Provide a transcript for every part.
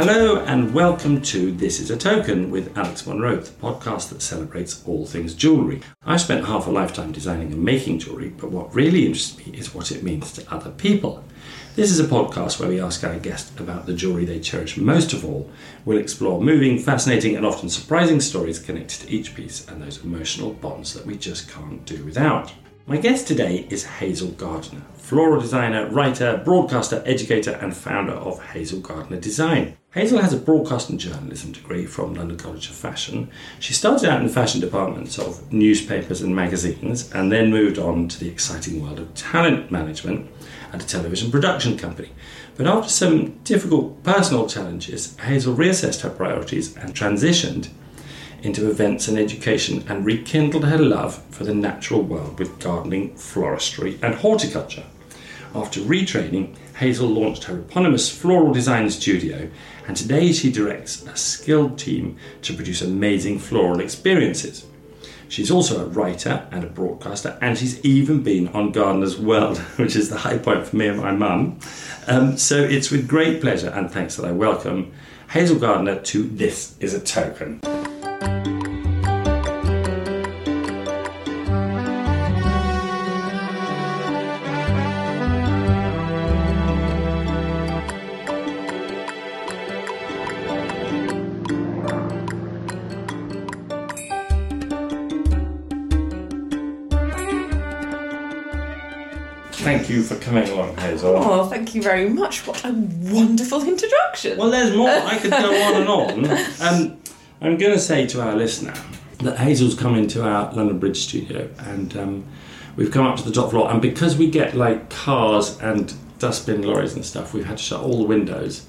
Hello and welcome to This is a Token with Alex Monroe, the podcast that celebrates all things jewellery. I've spent half a lifetime designing and making jewellery, but what really interests me is what it means to other people. This is a podcast where we ask our guests about the jewellery they cherish most of all. We'll explore moving, fascinating, and often surprising stories connected to each piece and those emotional bonds that we just can't do without. My guest today is Hazel Gardner, floral designer, writer, broadcaster, educator, and founder of Hazel Gardner Design. Hazel has a broadcast and journalism degree from London College of Fashion. She started out in the fashion departments of newspapers and magazines and then moved on to the exciting world of talent management at a television production company. But after some difficult personal challenges, Hazel reassessed her priorities and transitioned into events and education and rekindled her love for the natural world with gardening, floristry, and horticulture. After retraining, Hazel launched her eponymous floral design studio, and today she directs a skilled team to produce amazing floral experiences. She's also a writer and a broadcaster, and she's even been on Gardener's World, which is the high point for me and my mum. Um, so it's with great pleasure and thanks that I welcome Hazel Gardner to This is a Token. For coming along, Hazel. Oh, thank you very much. What a wonderful introduction. Well, there's more. I could go on and on. Um, I'm going to say to our listener that Hazel's come into our London Bridge studio and um, we've come up to the top floor. And because we get like cars and dustbin lorries and stuff, we've had to shut all the windows.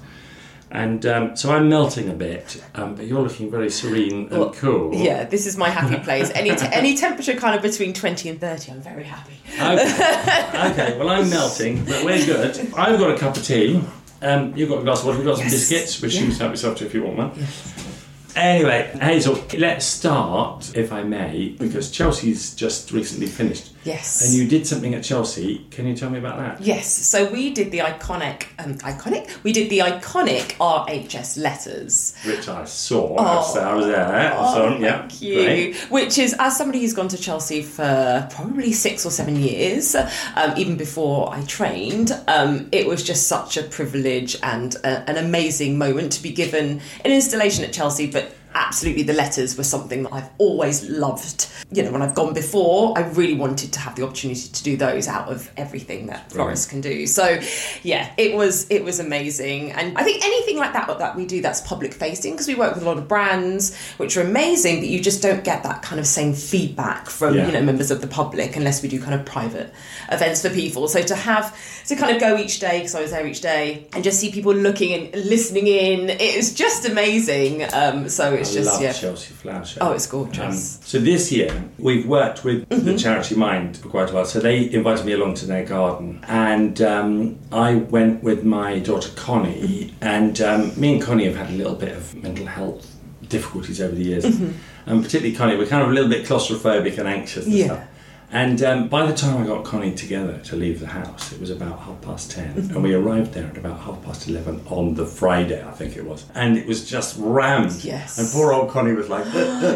And um, so I'm melting a bit, um, but you're looking very serene and Well, cool. Yeah, this is my happy place. Any te- any temperature kind of between 20 and 30, I'm very happy. Okay. okay, well, I'm melting, but we're good. I've got a cup of tea. Um, you've got a glass of water. We've got some biscuits, which you can help yourself to if you want one. Anyway, Hazel, let's start, if I may, because Chelsea's just recently finished. Yes. And you did something at Chelsea. Can you tell me about that? Yes, so we did the iconic, um, iconic? We did the iconic RHS letters. Which I saw. Oh. I was there. Oh, so, yeah. thank you. great. Which is, as somebody who's gone to Chelsea for probably six or seven years, um, even before I trained, um, it was just such a privilege and a, an amazing moment to be given an installation at Chelsea. But absolutely, the letters were something that I've always loved. You know, when I've gone before, I really wanted to have the opportunity to do those out of everything that florists can do. So, yeah, it was it was amazing, and I think anything like that that we do that's public facing because we work with a lot of brands which are amazing, but you just don't get that kind of same feedback from Yeah. you know members of the public unless we do kind of private events for people. So to have to kind of go each day because I was there each day and just see people looking and listening in, it was just amazing. Um, so it's I just love yeah. Chelsea Flower Show. Oh, it's gorgeous. Mm-hmm. Um, so this year we've worked with the charity Mind for quite a while. So they invited me along to their garden, and um, I went with my daughter Connie. And um, me and Connie have had a little bit of mental health difficulties over the years, Mm-hmm. and particularly Connie, we're kind of a little bit claustrophobic and anxious and Yeah. stuff. And um, by the time I got Connie together to leave the house, it was about half past 10 Mm-hmm. and we arrived there at about half past eleven on the Friday, I think it was, and it was just rammed. Yes. And poor old Connie was like,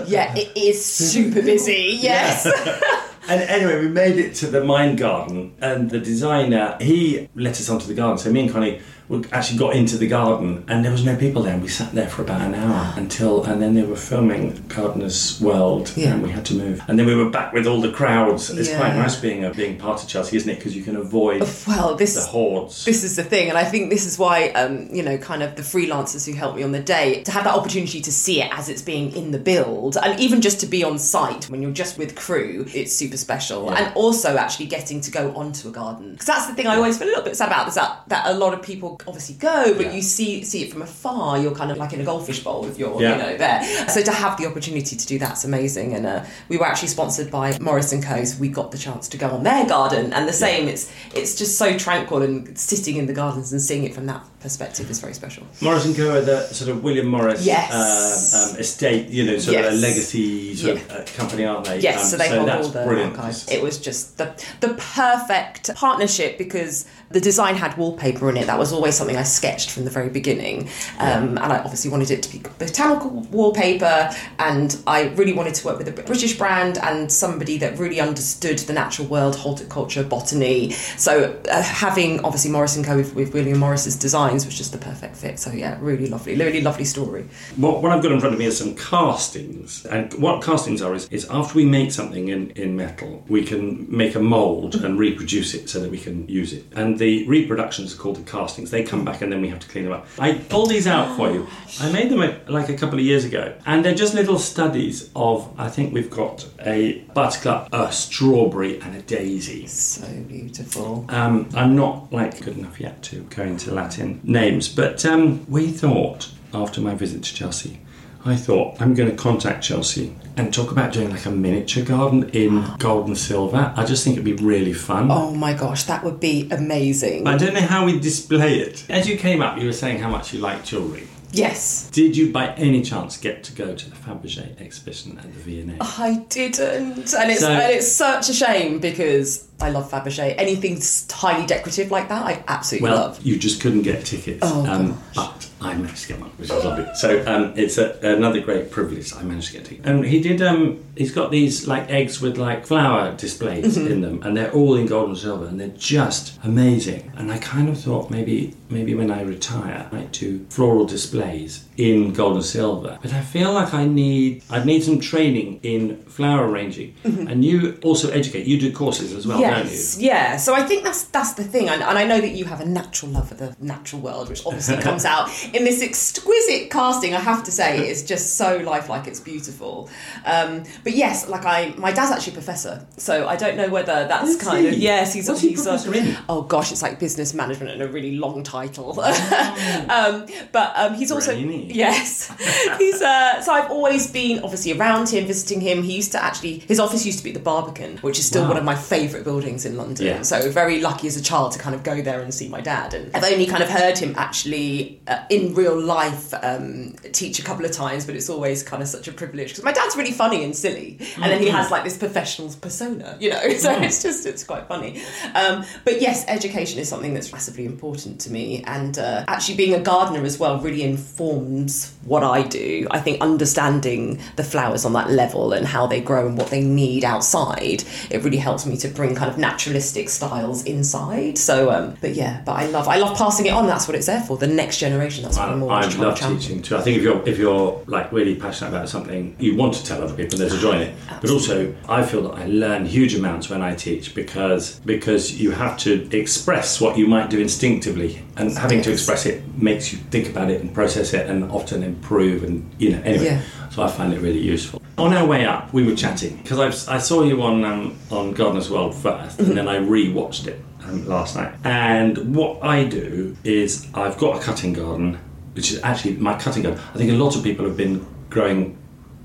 yeah, it is super busy. Yes. And anyway, we made it to the Mind Garden, and the designer he let us onto the garden. So me and Connie we actually got into the garden, and there was no people there. We sat there for about an hour until, and then they were filming Gardener's World, Yeah. and we had to move. And then we were back with all the crowds. It's quite nice being a, being part of Chelsea, isn't it? Because you can avoid well, this the hordes. this is the thing and i think this is why um, you know kind of the freelancers who helped me on the day to have that opportunity to see it as it's being in the build and even just to be on site when you're just with crew it's super special Yeah. and also actually getting to go onto a garden because that's the thing i always feel a little bit sad about is that, that a lot of people obviously go but Yeah. you see see it from afar you're kind of like in a goldfish bowl if you're Yeah. you know there so to have the opportunity to do that's amazing and uh, we were actually sponsored by morris and co so we got the chance to go on their garden and the same it's it's just so tranquil and sitting in the gardens and seeing it from that perspective is very special Morris and Co. are the sort of William Morris Yes. uh, um, estate, you know, sort of Yes. a legacy sort Yeah. of uh, company, aren't they? Yes, Um, so they hold that's all the brilliant. Brilliant. archive. It was just the the perfect partnership because the design had wallpaper in it. That was always something I sketched from the very beginning, um, and I obviously wanted it to be botanical wallpaper. And I really wanted to work with a British brand and somebody that really understood the natural world, horticulture, botany. So uh, having obviously Morris and Co with, with William Morris's designs was just the perfect fit. So yeah, really lovely, really lovely story. What, what I've got in front of me is some castings. And what castings are is, is after we make something in, in metal, we can make a mould and reproduce it so that we can use it. And the reproductions are called the castings. They come back and then we have to clean them up. I pulled these out for you. I made them uh, like a couple of years ago. And they're just little studies of, I think we've got a buttercup, a strawberry, and a daisy. So beautiful. Um, I'm not like good enough yet to go into Latin names, but um, we thought after my visit to Chelsea, I thought I'm going to contact Chelsea and talk about doing like a miniature garden in gold and silver. I just think it'd be really fun. Oh my gosh, that would be amazing. I don't know how we display it. As you came up, you were saying how much you like jewellery. Yes. Did you, by any chance, get to go to the Fabergé exhibition at the V&A? I didn't, and it's So- and it's such a shame because I love Fabergé. Anything highly decorative like that, I absolutely Well, love. you just couldn't get tickets. Oh, um, but I managed to get one, which was lovely. So um, it's a, another great privilege. I managed to get tickets. And he did. Um, he's got these like eggs with like flower displays Mm-hmm. in them, and they're all in gold and silver, and they're just amazing. And I kind of thought maybe maybe when I retire, I do floral displays in gold and silver. But I feel like I need I need some training in flower arranging. And you also educate. You do courses as well, don't you? Mm-hmm. Yes, yeah. So I think that's that's the thing, and, and I know that you have a natural love of the natural world, which obviously comes out in this exquisite casting. I have to say, it's just so lifelike. It's beautiful. Um, but yes, like I, my dad's actually a professor, so I don't know whether that's kind of yes. He's What's he he's a- professor in? oh gosh, it's like business management and a really long title. um, but um, he's also Brainy. yes, he's uh, so I've always been obviously around him, visiting him. He used to actually his office used to be the Barbican, which is still Wow. one of my favourite buildings in London. Yeah. So very lucky as a child to kind of go there and see my dad. And I've only kind of heard him actually uh, in real life um, teach a couple of times, but it's always kind of such a privilege because my dad's really funny and silly, and then he has like this professional persona, you know. So it's just it's quite funny. Um, but yes, education is something that's massively important to me, and uh, actually being a gardener as well really informs what I do. I think understanding the flowers on that level and how they grow and what they need outside, it really helps me to bring kind of naturalistic styles inside. So, um, but yeah, but I love I love passing it on. That's what it's there for. The next generation. That's what I, I'm always I love to teaching too. I think if you're if you're like really passionate about something, you want to tell other people, there's a joy in it. But also, I feel that I learn huge amounts when I teach because because you have to express what you might do instinctively, and having to express it makes you think about it and process it, and often improve. And you know, anyway, Yeah. so I find it really useful. On our way up, we were chatting because I saw you on um, on Gardener's World 1st and then I re-watched it um, last night. And what I do is I've got a cutting garden, which is actually my cutting garden. I think a lot of people have been growing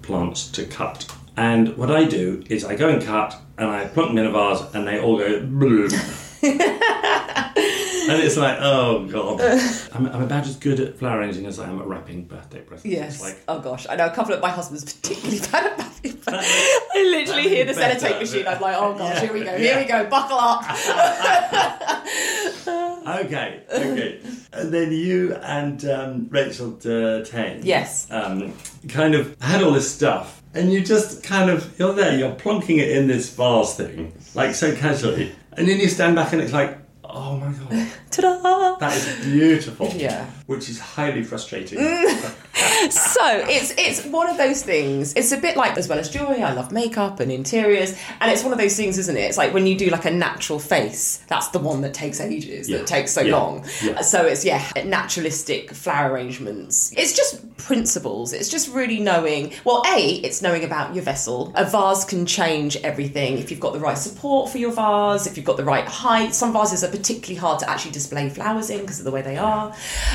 plants to cut. And what I do is I go and cut and I plonk them in a vase and they all go. and it's like, oh god. I'm, I'm about as good at flower arranging as I am at wrapping birthday presents. Yes. Like, oh gosh, I know a couple of my husband's particularly bad at. But I literally hear the Better. sellotape machine. I'm like, oh gosh, Yeah. here we go, Yeah. here we go, buckle up. Okay, okay. and then you and um, Rachel Tane, Yes. um, kind of had all this stuff, and you just kind of you're there, you're plonking it in this vase thing, like so casually, and then you stand back and it's like, oh my god, Ta-da! that is beautiful. Yeah. which is highly frustrating. so it's it's one of those things. It's a bit like as well as jewelry. I love makeup and interiors, and it's one of those things, isn't it? It's like when you do like a natural face. That's the one that takes ages. Yeah. That takes so Yeah. long. Yeah. So it's yeah, naturalistic flower arrangements. It's just principles. It's just really knowing. Well, a it's knowing about your vessel. A vase can change everything if you've got the right support for your vase. If you've got the right height. Some vases are particularly hard to actually display flowers in because of the way they are.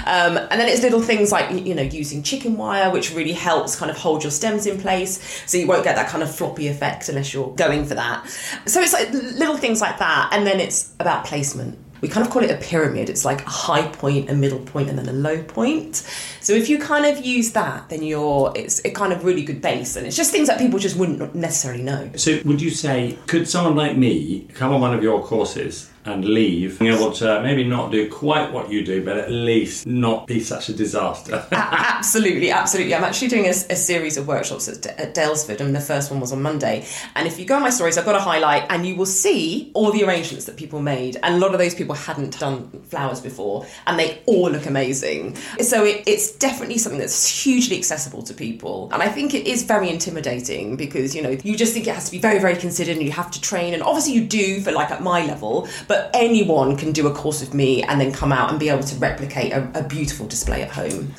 Um, and then it's little things like you know using chicken wire, which really helps kind of hold your stems in place, so you won't get that kind of floppy effect unless you're going for that. So it's like little things like that, and then it's about placement. We kind of call it a pyramid. It's like a high point, a middle point, and then a low point. So if you kind of use that, then you're it's a kind of really good base, and it's just things that people just wouldn't necessarily know. So, would you say, could someone like me come on one of your courses and leave, being able to uh, maybe not do quite what you do, but at least not be such a disaster? A- absolutely, absolutely. I'm actually doing a, a series of workshops at, at Daylesford, and the first one was on Monday. And if you go on my stories, I've got a highlight, and you will see all the arrangements that people made. And a lot of those people hadn't done flowers before, and they all look amazing. So it, it's definitely something that's hugely accessible to people. And I think it is very intimidating because, you know, you just think it has to be very, very considered and you have to train. And obviously you do for like at my level, but anyone can do a course with me and then come out and be able to replicate a, a beautiful display at home.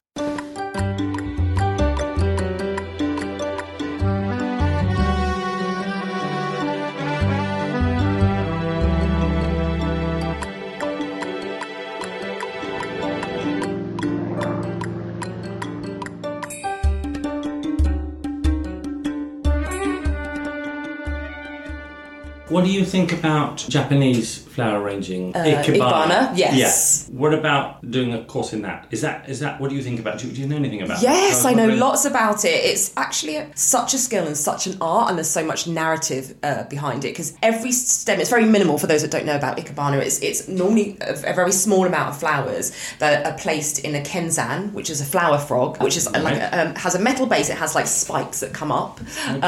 What do you think about Japanese flower arranging? Uh, Ikebana, yes. Yeah. What about doing a course in that? Is that is that what do you think about? Do, do you know anything about? It? Yes, it? I know lots about it. It's actually a, such a skill and such an art, and there's so much narrative uh, behind it because every stem it's very minimal for those that don't know about ikebana. It's it's normally a, a very small amount of flowers that are placed in a kenzan, which is a flower frog, which is like Right. um, has a metal base. It has like spikes that come up,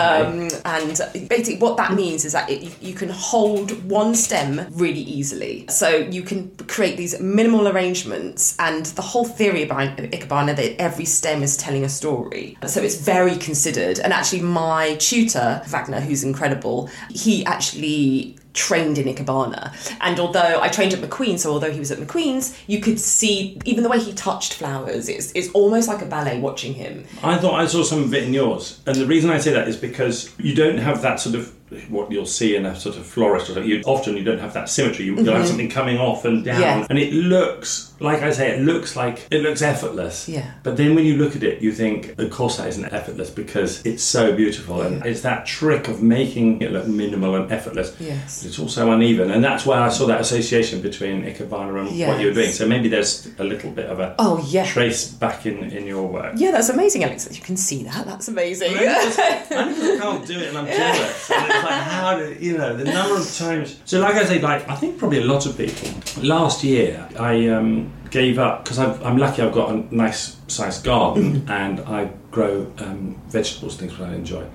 um, and basically what that means is that it, you, you can hold one stem really easily. So you can create these minimal arrangements, and the whole theory about ikebana that every stem is telling a story. So it's very considered. And actually, my tutor Wagner, who's incredible, he actually trained in Ikebana. And although I trained at McQueen, so although he was at McQueen's, you could see even the way he touched flowers, it's, it's almost like a ballet watching him. I thought I saw some of it in yours, and the reason I say that is because you don't have that sort of what you'll see in a sort of florist or something. You, often you don't have that symmetry. You, You'll have something coming off and down, Mm-hmm. Yeah. and it looks like I say, it looks like it looks effortless. Yeah. But then when you look at it, you think, of course, that isn't effortless because it's so beautiful, and it's that trick of making it look minimal and effortless. Yes. But it's also uneven, and that's why I saw that association between Ikebana and what you were doing. So maybe there's a little bit of a Oh, yeah. trace back in in your work. Yeah, that's amazing, Alex. You can see that. That's amazing. I just- I just can't do it and I'm jealous. It's like, how do, you know, the number of times. So, like I say, like, I think probably a lot of people. Last year, I um, gave up because I'm lucky I've got a nice sized garden and I grow um, vegetables, things that I enjoy.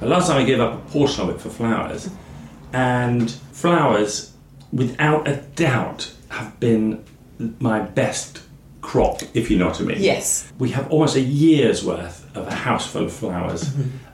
But last time I gave up a portion of it for flowers. And flowers, without a doubt, have been my best crop, if you know what I mean. Yes. We have almost a year's worth of a house full of flowers.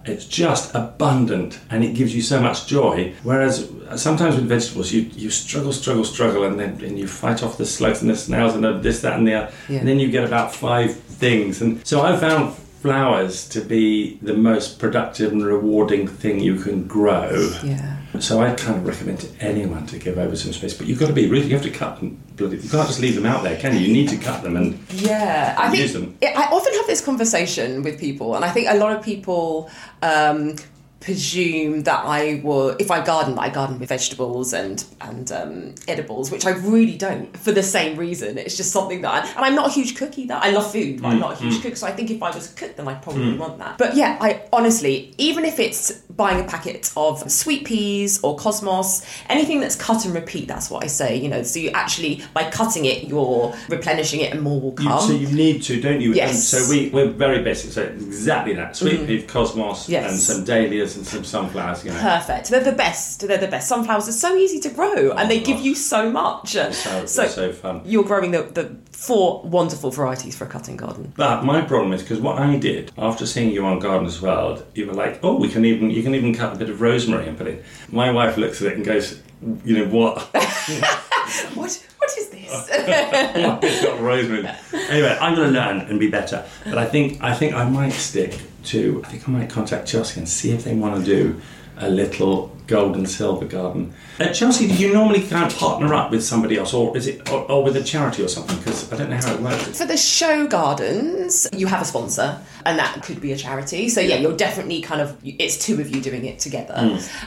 It's just abundant and it gives you so much joy. Whereas sometimes with vegetables, you, you struggle, struggle, struggle, and then and you fight off the slugs and the snails and the, this, that, and the other. Yeah. And then you get about five things. And so I found flowers to be the most productive and rewarding thing you can grow. Yeah. So I kind of recommend to anyone to give over some space, but you've got to be really. You have to cut them. bloody- You can't just leave them out there, can you? You need to cut them and Yeah, I Use think them. I often have this conversation with people, and I think a lot of people um, presume that I will, if I garden, I garden with vegetables and and um, edibles, which I really don't for the same reason. It's just something that, I, and I'm not a huge cook either. I love food, but I'm mm, not a huge mm. cook, so I think if I was a cook, then I'd probably mm. want that. But yeah, I honestly, even if it's buying a packet of sweet peas or cosmos, anything that's cut and repeat, that's what I say. You know, so you actually by cutting it, you're replenishing it, and more will You, come. so you need to, don't you? Yes. And so we we're very basic. So exactly that: sweet mm-hmm. pea, cosmos, Yes. and some dahlias and some sunflowers. You know, Perfect. They're the best. They're the best. Sunflowers are so easy to grow and they oh, give you so much. so, so, so fun. you're growing the, the four wonderful varieties for a cutting garden. But my problem is because what I did after seeing you on Gardeners World, you were like, "Oh, we can even you can even cut a bit of rosemary and put it." My wife looks at it and goes, "You know what? What what is this? It's got rosemary?" Anyway, I'm going to learn and be better. But I think I think I might stick to. I think I might contact Chelsea and see if they want to do a little gold and silver garden. At Chelsea, do you normally kind of partner up with somebody else, or is it, or, or with a charity or something? Because I don't know how it works. For the show gardens, you have a sponsor, and that could be a charity. So yeah, you're definitely kind of it's two of you doing it together,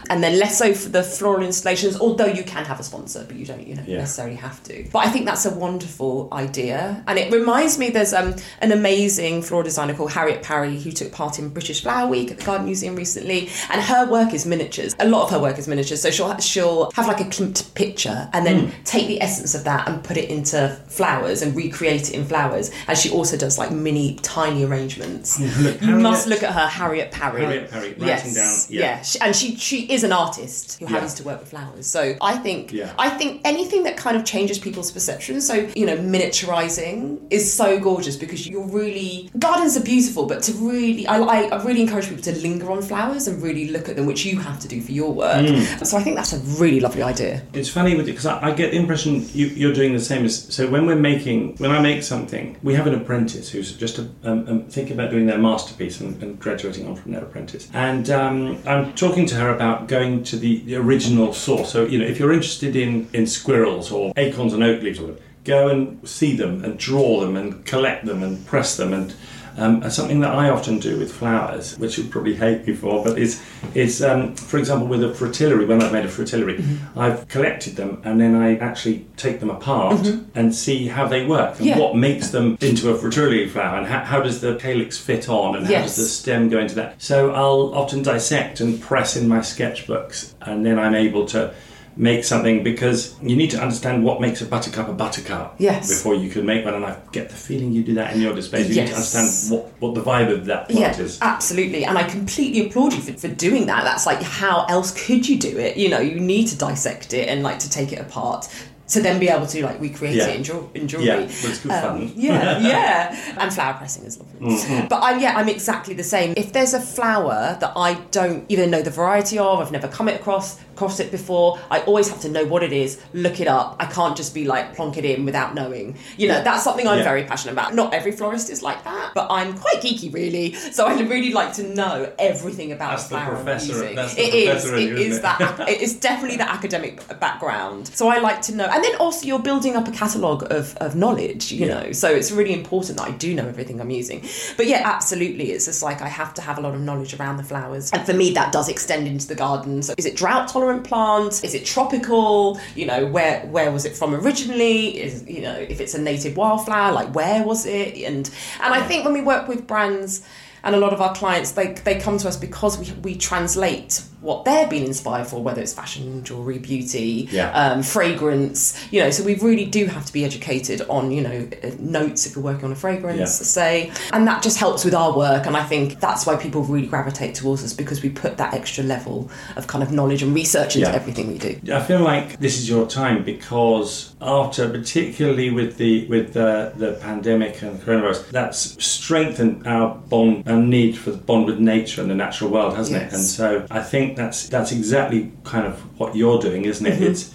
and then less so for the floral installations. Although you can have a sponsor, but you don't you know Yeah. necessarily have to. But I think that's a wonderful idea, and it reminds me there's um, an amazing floral designer called Harriet Parry who took part in British Flower Week at the Garden Museum recently, and her work is miniatures. A lot of her work is miniatures, so she'll she'll have like a clipped picture and then hmm. take the essence of that and put it into flowers and recreate it in flowers. And she also does like mini tiny arrangements. look, you must look at her, Harriet Parry. Harriet Parry, writing yes, down- yeah. yeah, She- and she she is an artist who Yeah. happens to work with flowers. So I think Yeah. I think anything that kind of changes people's perception. So you know, miniaturizing is so gorgeous because you're really gardens are beautiful, but to really I, I, I really encourage people to linger on flowers and really look at them, which you have to do for your work. Mm. So I think that's a really lovely idea. It's funny with because I, I get the impression you, you're doing the same as. So when we're making, when I make something, we have an apprentice who's just a, um, um, thinking about doing their masterpiece and, and graduating on from their apprentice. And um, I'm talking to her about going to the, the original source. So you know, if you're interested in in squirrels or acorns and oak leaves or whatever, go and see them and draw them and collect them and press them and. Um, and something that I often do with flowers, which you'll probably hate me for, but is, is um, for example, with a fritillary, when I've made a fritillary, Mm-hmm. I've collected them and then I actually take them apart and see how they work and Mm-hmm. Yeah. what makes them into a fritillary flower and how, how does the calyx fit on and how Yes. does the stem go into that. So I'll often dissect and press in my sketchbooks and then I'm able to make something because you need to understand what makes a buttercup a buttercup Yes. before you can make one and I get the feeling you do that in your displays. You need to understand what, what the vibe of that Yeah, is. absolutely. And I completely applaud you for, for doing that. That's like, how else could you do it? You know, you need to dissect it and like to take it apart to then be able to like recreate Yeah. it in, draw- in jewelry. Yeah, well, it's good fun. Um, yeah, yeah. And flower pressing is lovely. Mm-hmm. But I'm, yeah, I'm exactly the same. If there's a flower that I don't even know the variety of, I've never come it across, across it before, I always have to know what it is, look it up. I can't just be like plonk it in without knowing. You know, that's something I'm Yeah. very passionate about. Not every florist is like that, but I'm quite geeky really. So I really like to know everything about That's the flower I'm professor- that's the It is. It you, is isn't that. it? it is definitely the academic background. So I like to know, and then also you're building up a catalogue of, of knowledge, you Yeah. know. So it's really important that I do know everything I'm using. But yeah, absolutely, it's just like I have to have a lot of knowledge around the flowers, and for me that does extend into the garden. So is it drought tolerant plants? Is it tropical? You know, where where was it from originally? Is you know, if it's a native wildflower, like where was it? And and I think when we work with brands and a lot of our clients they, they come to us because we, we translate what they're being inspired for whether it's fashion jewelry beauty Yeah. um, fragrance you know so we really do have to be educated on you know uh, notes if we're working on a fragrance Yeah. say and that just helps with our work and i think that's why people really gravitate towards us because we put that extra level of kind of knowledge and research into Yeah. everything we do I feel like this is your time because after, particularly with the with the, the pandemic and coronavirus, that's strengthened our bond, our need for the bond with nature and the natural world, hasn't it? And so I think that's that's exactly kind of what you're doing, isn't it? Mm-hmm. It's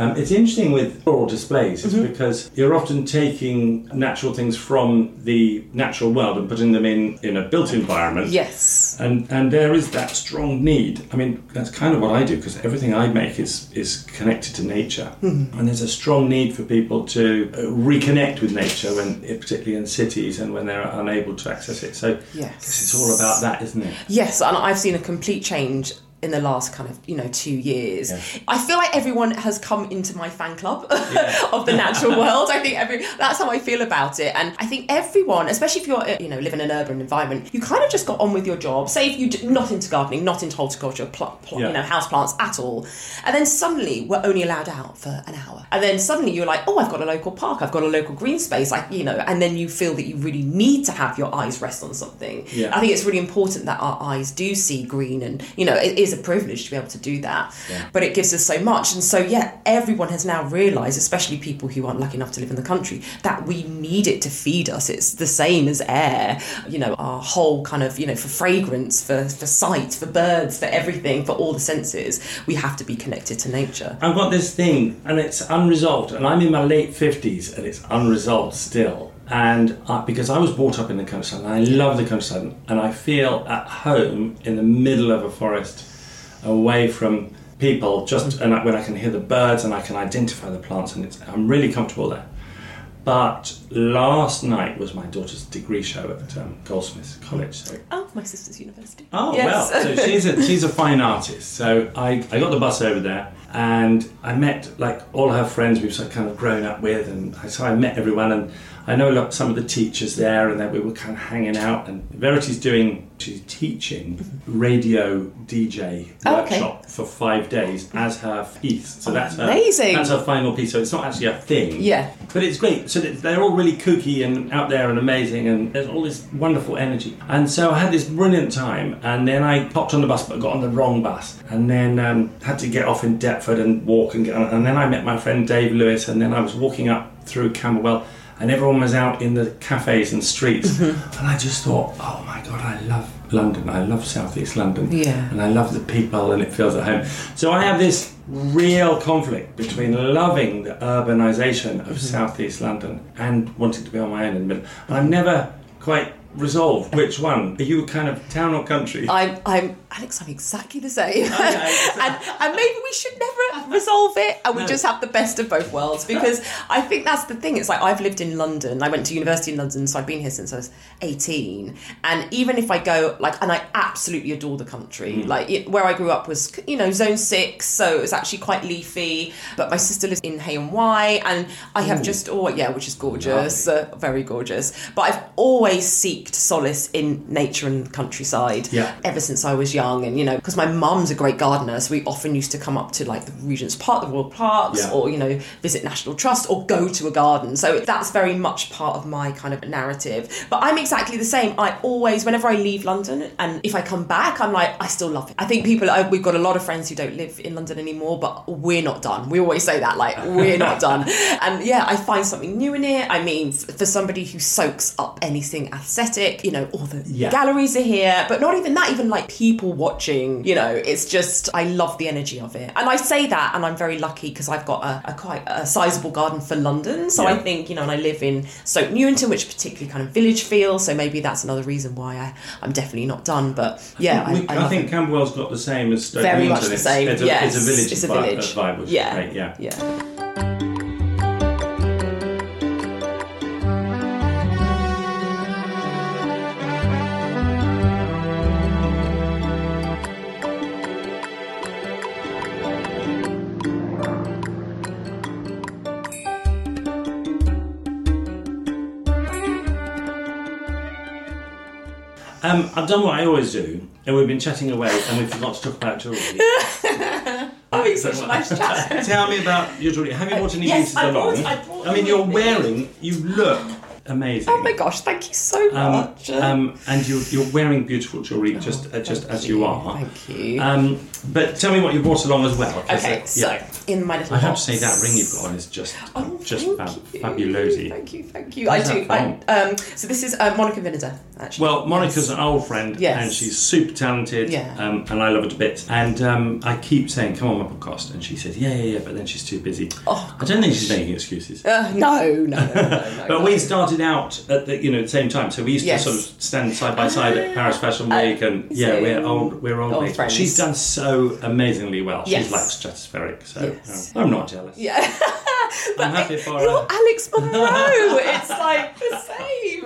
um, it's interesting with floral displays is Mm-hmm. because you're often taking natural things from the natural world and putting them in in a built environment. yes And and there is that strong need. I mean, that's kind of what I do because everything I make is is connected to nature, and there's a strong need for people to uh, reconnect with nature when, particularly in cities, and when they're unable to access it. So Yes. it's all about that, isn't it? Yes, and I've seen a complete change in the last kind of you know two years. Yeah. I feel like everyone has come into my fan club Yeah. of the natural world. I think every that's how I feel about it, and I think everyone, especially if you're uh, you know live in an urban environment, you kind of just got on with your job. Say if you d- not into gardening, not into horticulture, pl- pl- Yeah. you know house plants at all, and then suddenly we're only allowed out for an hour, and then suddenly you're like, oh, I've got a local park, I've got a local green space, like you know, and then you feel that you really need to have your eyes rest on something. I think it's really important that our eyes do see green, and you know, it is a privilege to be able to do that. Yeah. But it gives us so much, and so yeah, everyone has now realised, especially people who aren't lucky enough to live in the country, that we need it to feed us. It's the same as air. You know, our whole kind of you know for fragrance, for for sight, for birds, for everything, for all the senses, we have to be connected to nature. I've got this thing, and it's unresolved, and I'm in my late fifties, and it's unresolved still. And uh, because I was brought up in the countryside, and I love the countryside, and I feel at home in the middle of a forest, away from people just and I, when I can hear the birds and I can identify the plants and it's I'm really comfortable there. But last night was my daughter's degree show at um, Goldsmiths College. So Oh, my sister's university. Oh Yes. well, so she's a she's a fine artist. So I, I got the bus over there and I met like all her friends we've kind of grown up with, and I, so I met everyone and I know a lot, some of the teachers there, and then we were kind of hanging out. And Verity's doing she's teaching radio DJ Oh, okay. workshop for five days as her piece. So Oh, that's her, amazing. that's her final piece. So it's not actually a thing. Yeah. But it's great. So they're all really kooky and out there and amazing, and there's all this wonderful energy. And so I had this brilliant time, and then I popped on the bus, but got on the wrong bus, and then um, had to get off in Deptford and walk and get on. And then I met my friend Dave Lewis, and then I was walking up through Camberwell. And everyone was out in the cafes and streets, mm-hmm. and I just thought, "Oh my God, I love London. I love Southeast London, Yeah. and I love the people, and it feels at home." So I have this real conflict between loving the urbanisation of mm-hmm. Southeast London and wanting to be on my own in the middle. And I've never quite resolved which one. Are you kind of town or country? I'm, I'm, Alex, I'm exactly the same. And, and maybe we should never resolve it and we No. just have the best of both worlds because I think that's the thing. It's like I've lived in London. I went to university in London, so I've been here since I was 18. And even if I go, like, and I absolutely adore the country. Mm. Like, it, where I grew up was, you know, zone six, so it was actually quite leafy. But my sister lives in Hay-on-Wye, and I have just, oh, yeah, which is gorgeous, uh, very gorgeous. But I've always seeked solace in nature and countryside Yeah. ever since I was young. And, you know, because my mum's a great gardener, so we often used to come up to like the Regent's Park, the Royal Parks, Yeah. or, you know, visit National Trust or go to a garden. So that's very much part of my kind of narrative. But I'm exactly the same. I always, whenever I leave London and if I come back, I'm like, I still love it. I think people, I, we've got a lot of friends who don't live in London anymore, but we're not done. We always say that, like, we're not done. And yeah, I find something new in it. I mean, for somebody who soaks up anything aesthetic, you know, all the Yeah. galleries are here, but not even that, even like people watching, you know, it's just, I love the energy of it. And I say that, and I'm very lucky because I've got a, a quite a sizable garden for London. So I think, you know, and I live in Stoke Newington, which particularly kind of village feel. So maybe that's another reason why I, I'm definitely not done. But yeah, I, We- I, I, think. Camberwell's got the same as Stoke very much Newington. the It's- same. It's a, yes, it's a village, it's a vibe, uh, village. vibe, is yeah, great, yeah. yeah. Um, I've done what I always do, and we've been chatting away, and we forgot to talk about jewellery. Oh, such a nice chat. Tell me about your jewellery. Have you brought any Yes, pieces I along? brought- I brought I mean, you're them with me. wearing. You look amazing. Oh my gosh, thank you so Um, much. um, and you're, you're wearing beautiful jewellery just uh, just Oh, as you are. Thank you. Um, but tell me what you brought along as well. okay, uh, so yeah. in my little I have to say that ring you've got on is just Oh, just thank fab, you. Thank you, thank you. Where's I do. I, um, so this is uh, Monica Vinader, actually. Well, Monica's Yes. an old friend, Yes. and she's super talented, Yeah. um, and I love her to bits. And um, I keep saying, "Come on my podcast," and she says, "Yeah, yeah, yeah," but then she's too busy. Oh, I don't think she's making excuses. Uh, no, no, no, no, no. But we started out at the you know the same time, so we used Yes. to sort of stand side by side at Paris Fashion Uh, Week, and yeah, so- we're old, we're old, Old mates. She's done so amazingly well. Yes. She's like stratospheric, so Yes. um, I'm not jealous. Yeah. I'm happy for You're her. Alex Monroe. it's like the same.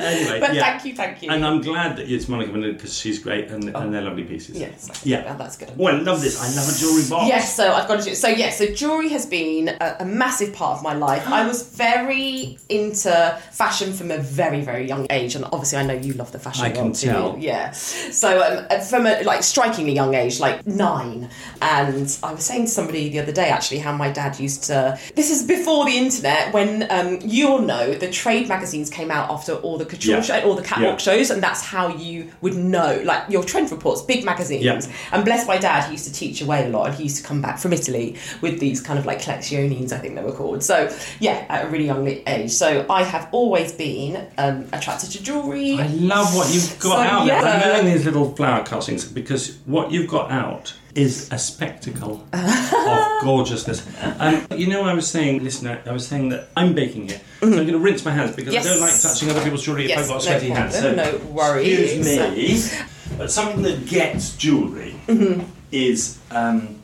Anyway, but yeah. thank you, thank you. And I'm glad that it's Monica because she's great and, and they're lovely pieces. yes. Yeah. that's good. Well, I love this. I love a jewellery box. Yes, so I've got to do. So yes, so jewelry has been a, a massive part of my life. I was very into fashion from a very very young age, and obviously I know you love the fashion. I can world too. tell. Yeah. So um, from a like strikingly young age, like nine, and I was saying to somebody the other day actually how my dad used to. This is before the internet, when um, you'll know the trade magazines came out after all the couture Yeah. show, all the catwalk Yeah. shows, and that's how you would know like your trend reports, big magazines. Yeah. And bless my dad, he used to teach away a lot, and he used to come back from Italy with these kind of like Collezioni, I think they were called. So yeah, at a really young age. So I have always been um, attracted to jewelry. I love what you've got So, out there. yeah. I'm these little flower castings because what you've got out is a spectacle of gorgeousness. Um, you know, I was saying, listener, I was saying that I'm baking here, so I'm going to rinse my hands because Yes. I don't like touching other people's jewellery if I've got no sweaty hands. problem, no worries. Excuse me. But something that gets jewellery Mm-hmm. is um,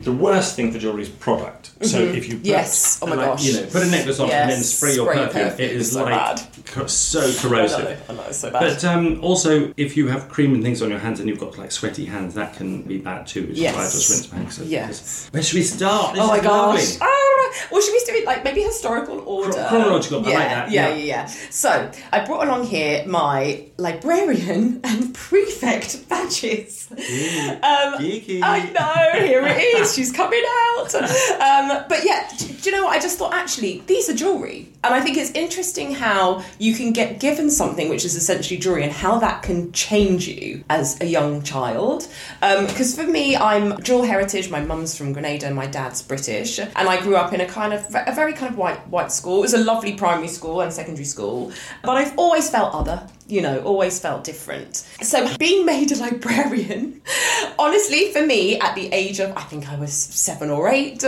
the worst thing for jewelry is product. So if you put, Mm-hmm. Yes. Oh my like, gosh. you know, put a necklace on and then Yes. spray your Spray perfume, perfume. it is So like co- so I corrosive. know, I know, it's so bad. But um, also, if you have cream and things on your hands and you've got like sweaty hands, that can be bad too. Which Yes. is why I just rinse my hands. So- Yes. Where should we start? This Oh my gosh! Oh, well, should we do it like maybe historical order? chronological, Yeah, like that, Yeah, yeah. yeah, yeah. So I brought along here my librarian and prefect badges. Um, Geeky. I know. Here it is. She's coming out. Um, but yeah, d- do you know what? I just thought actually these are jewelry, and I think it's interesting how you can get given something which is essentially jewelry, and how that can change you as a young child. Because for me, I'm dual heritage. My mum's from Grenada, my dad's British, and I grew up in a kind of a very kind of white white school. It was a lovely primary school and secondary school, but I've always felt other you know, always felt different. So being made a librarian, honestly, for me, at the age of I think I was seven or eight,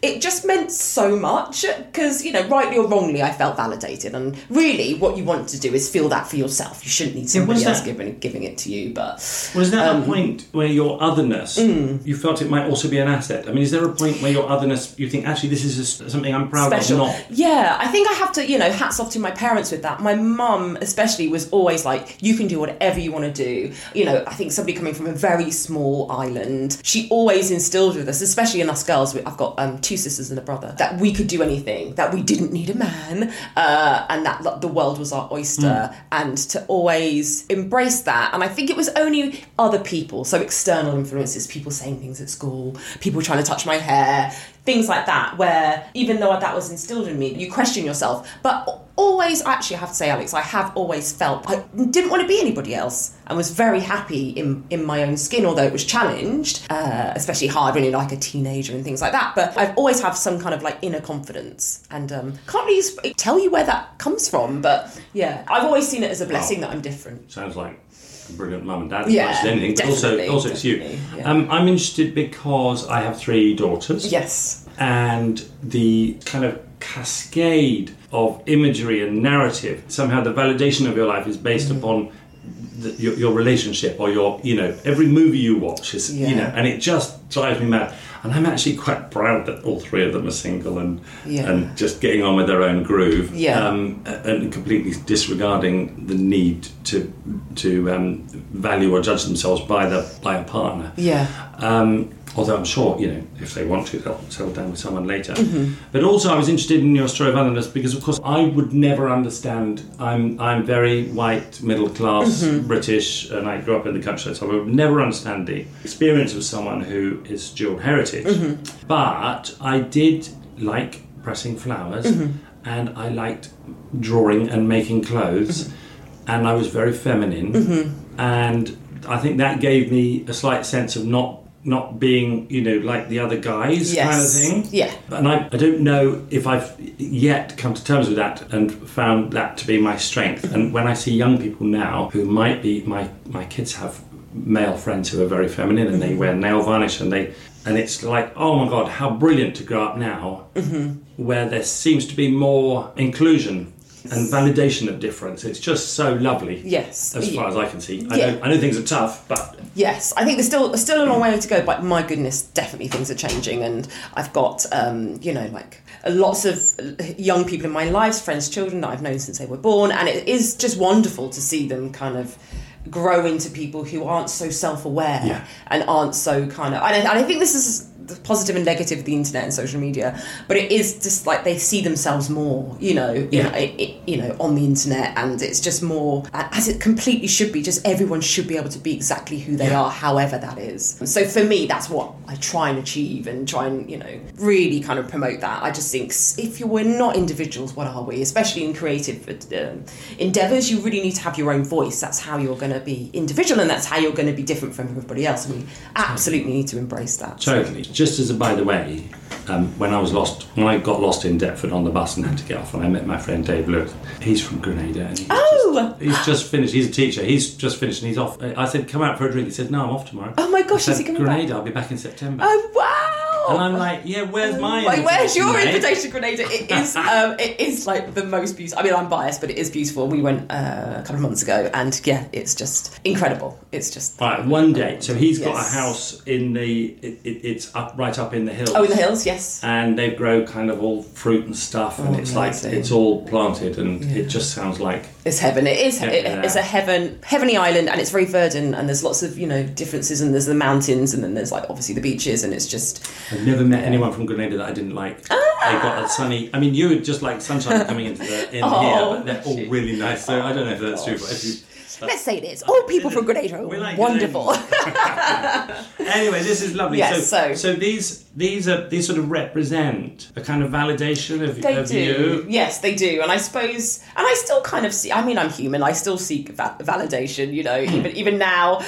it just meant so much because, you know, rightly or wrongly, I felt validated. And really, what you want to do is feel that for yourself. You shouldn't need somebody was else that- giving, giving it to you. But Was that Um, a point where your otherness, mm. you felt it might also be an asset? I mean, is there a point where your otherness, you think, actually, this is just something I'm proud special. of? Not. Yeah, I think I have to, you know, hats off to my parents with that. My mum, especially, was always like, you can do whatever you want to do. You know, I think somebody coming from a very small island, she always instilled with us, especially in us girls. I've got um, two sisters and a brother, that we could do anything, that we didn't need a man, uh, and that like, the world was our oyster, and to always embrace that. And I think it was only other people, so external influences, people saying things at school, people trying to touch my hair, things like that, where even though that was instilled in me, you question yourself. But always, actually, I have to say, Alex, I have always felt I didn't want to be anybody else and was very happy in, in my own skin, although it was challenged, uh, especially hard when you're like a teenager and things like that. But I've always had some kind of like inner confidence and um, can't really sp- tell you where that comes from. But yeah, I've always seen it as a blessing that I'm different. Sounds like a brilliant mum and dad as Yeah, much as anything, but also, also it's you. yeah. Um, I'm interested because I have three daughters. Yes. and the kind of cascade of imagery and narrative somehow the validation of your life is based Mm-hmm. upon the, your, your relationship or your you know every movie you watch is you know and it just drives me mad and I'm actually quite proud that all three of them are single and Yeah. and just getting on with their own groove Yeah. um, and completely disregarding the need to to um, value or judge themselves by the by a partner Yeah. um, although I'm sure, you know, if they want to, they'll settle down with someone later. Mm-hmm. But also, I was interested in your story of otherness because, of course, I would never understand. I'm I'm very white, middle class, Mm-hmm. British, and I grew up in the country, so I would never understand the experience of someone who is dual heritage. Mm-hmm. But I did like pressing flowers, Mm-hmm. and I liked drawing and making clothes, Mm-hmm. and I was very feminine, and I think that gave me a slight sense of not not being you know like the other guys Yes. kind of thing Yeah. and I, I don't know if I've yet come to terms with that and found that to be my strength and when I see young people now who might be my my kids have male friends who are very feminine and they mm-hmm. wear nail varnish and they and it's like oh my god how brilliant to grow up now mm-hmm. where there seems to be more inclusion and validation of difference it's just so lovely Yes. as far as I can see I Yeah. know I know things are tough but Yes, I think there's still still a long way to go, but my goodness, definitely things are changing, and I've got um, you know like lots of young people in my lives, friends, children that I've known since they were born, and it is just wonderful to see them kind of grow into people who aren't so self-aware Yeah. and aren't so kind of. And I, and I think this is the positive and negative of the internet and social media, but it is just like they see themselves more, you know, you Yeah. know, it, it, you know, on the internet, and it's just more as it completely should be. Just everyone should be able to be exactly who they Yeah. are, however that is. So for me, that's what I try and achieve, and try and you know really kind of promote that. I just think if you we're not individuals, what are we? Especially in creative um, endeavors, you really need to have your own voice. That's how you're going to be individual, and that's how you're going to be different from everybody else. And we absolutely need to embrace that. Totally. Just as a by the way, um, when I was lost, when I got lost in Deptford on the bus and had to get off, and I met my friend Dave Lewis. He's from Grenada. And he's Oh! Just, he's just finished. He's a teacher. He's just finished and he's off. I said, "Come out for a drink." He said, "No, I'm off tomorrow." Oh my gosh, I is he said, coming back? Grenada. I'll be back in September. Oh wow! And I'm like, yeah, where's my Like, where's your mate? invitation, Grenada? It is, um, it is like the most beautiful. I mean, I'm biased, but it is beautiful. We went uh, a couple of months ago, and yeah, it's just incredible. It's just Right, one day. So he's got Yes. a house in the. It, it, it's up right up in the hills. oh, in the hills, yes. and they grow kind of all fruit and stuff, and Oh, it's amazing. like it's all planted, and it just sounds like It's heaven. It is. It, it's a heaven, heavenly island, and it's very verdant. And there's lots of you know differences, and there's the mountains, and then there's like obviously the beaches, and it's just I've never met anyone from Grenada that I didn't like. Ah. They got a sunny. I mean, you were just like sunshine coming into the in Oh, here, but they're all really nice. So I don't know if that's true, but if you. Let's say it is. All people from Grenada are like wonderful. Anyway, this is lovely. Yes, so, so- so these these are these sort of represent a kind of validation of, They of do. you. Yes, they do. And I suppose, and I still kind of see, I mean, I'm human. I still seek va- validation, you know, even even now.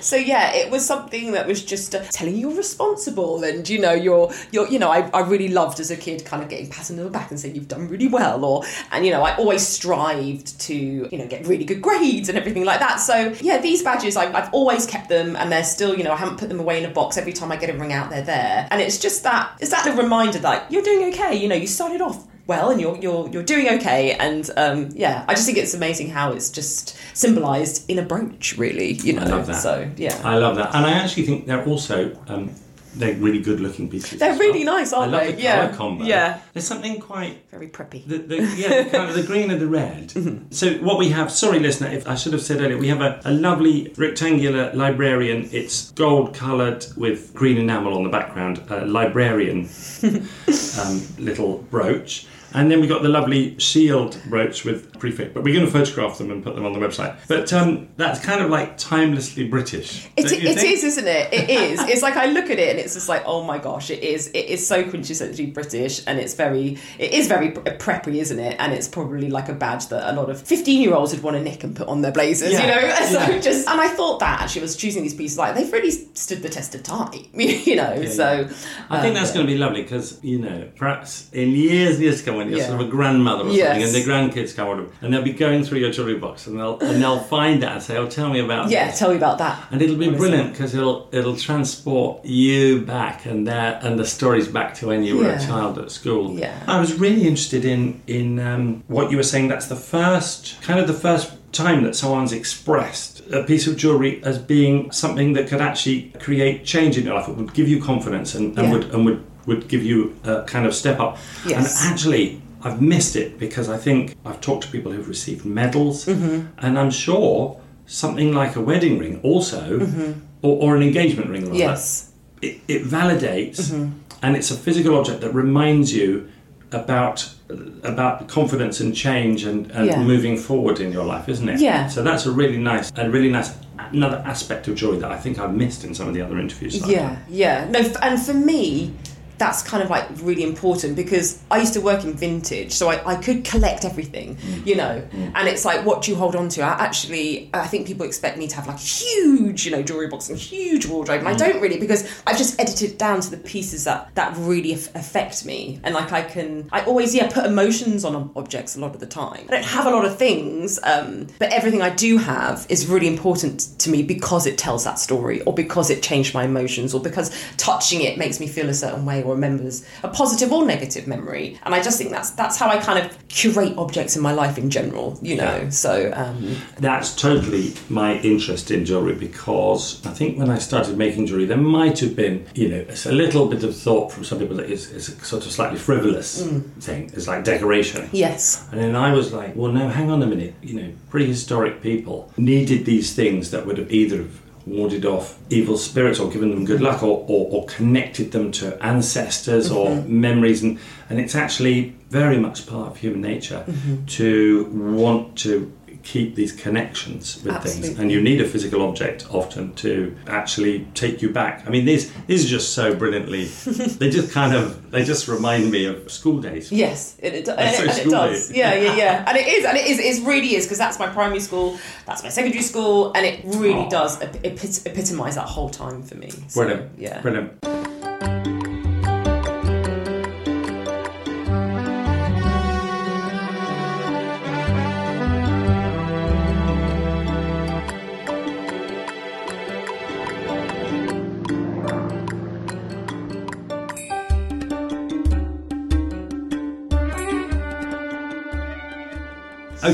So yeah, it was something that was just uh, telling you you're responsible and, you know, you're, you're you know, I, I really loved as a kid kind of getting patted on the back and saying you've done really well. Or, and, you know, I always strived to, you know, get really good grades and everything like that. So yeah, these badges, I, I've always kept them and they're still, you know, I haven't put them away in a box. Every time I get a ring out, they're there. And it's just that, it's that little reminder that you're doing okay. You know, you started off well and you're you're you're doing okay and um yeah i just think it's amazing how it's just symbolized in a brooch really you know I love that. so yeah I love that, and I actually think they're also um, they're really good looking pieces. They're as really well. nice, aren't I love they? The Yeah. colour combo. Yeah. There's something quite very preppy The, the, yeah, the, kind of the green and the red. Mm-hmm. So what we have, sorry listener, if I should have said earlier, we have a, a lovely rectangular librarian. It's gold coloured with green enamel on the background, a librarian um, little brooch. And then we got the lovely shield brooch with prefect, but we're going to photograph them and put them on the website. But um, that's kind of like timelessly British. It, it think? is, isn't it? It is. It's like I look at it and it's just like, oh my gosh, it is. It is so quintessentially British, and it's very, it is very preppy, isn't it? And it's probably like a badge that a lot of fifteen-year-olds would want to nick and put on their blazers, Yeah. you know. So Yeah. just, and I thought that actually was choosing these pieces like they've really stood the test of time, you know. so I think um, that's going to be lovely because you know, perhaps in years and years to come, when you're Yeah. sort of a grandmother or Yes. something, and the grandkids come on, and they'll be going through your jewelry box, and they'll and they'll find that and say, "Oh, tell me about Yeah, this." tell me about that. And it'll be What is brilliant because it'll it'll transport you back and their and the stories back to when you were a child at school. Yeah. I was really interested in in um, what you were saying. That's the first kind of the first time that someone's expressed a piece of jewelry as being something that could actually create change in your life. It would give you confidence and, and Yeah. would and would would give you a kind of step up. Yes. And actually. I've missed it because I think I've talked to people who've received medals, Mm-hmm. and I'm sure something like a wedding ring also, or, or an engagement ring, Mm-hmm. Yes. it, it validates Mm-hmm. and it's a physical object that reminds you about about confidence and change and, and Yeah. moving forward in your life isn't it Yeah. so that's a really nice and really nice another aspect of joy that i think i've missed in some of the other interviews Yeah, yeah. No, f- and for me, that's kind of like really important because I used to work in vintage, so I, I could collect everything, Mm. you know. And it's like, what do you hold on to? I actually, I think people expect me to have like a huge, you know, jewelry box and huge wardrobe, and Mm. I don't really because I've just edited it down to the pieces that that really aff- affect me, and like I can, I always yeah put emotions on objects a lot of the time. I don't have a lot of things, um, but everything I do have is really important to me because it tells that story, or because it changed my emotions, or because touching it makes me feel a certain way, remembers a positive or negative memory. And I just think that's that's how I kind of curate objects in my life in general, you know. Yeah. So um, That's totally my interest in jewellery because I think when I started making jewellery, there might have been, you know, a little bit of thought from some people that it's, it's a sort of slightly frivolous thing. It's like decoration. yes, And then I was like, well, no, hang on a minute. You know, prehistoric people needed these things that would have either have warded off evil spirits or given them good luck or, or, or connected them to ancestors or mm-hmm. memories. And, and it's actually very much part of human nature mm-hmm. to want to keep these connections with things and you need a physical object often to actually take you back i mean these these are just so brilliantly they just kind of they just remind me of school days Yes, it, it, and, That's it, and it does. Yeah, yeah, yeah. And it is, and it is, it really is, because that's my primary school, that's my secondary school, and it really Aw. does ep- epit- epitomise that whole time for me. So, Brilliant. Yeah. Brilliant.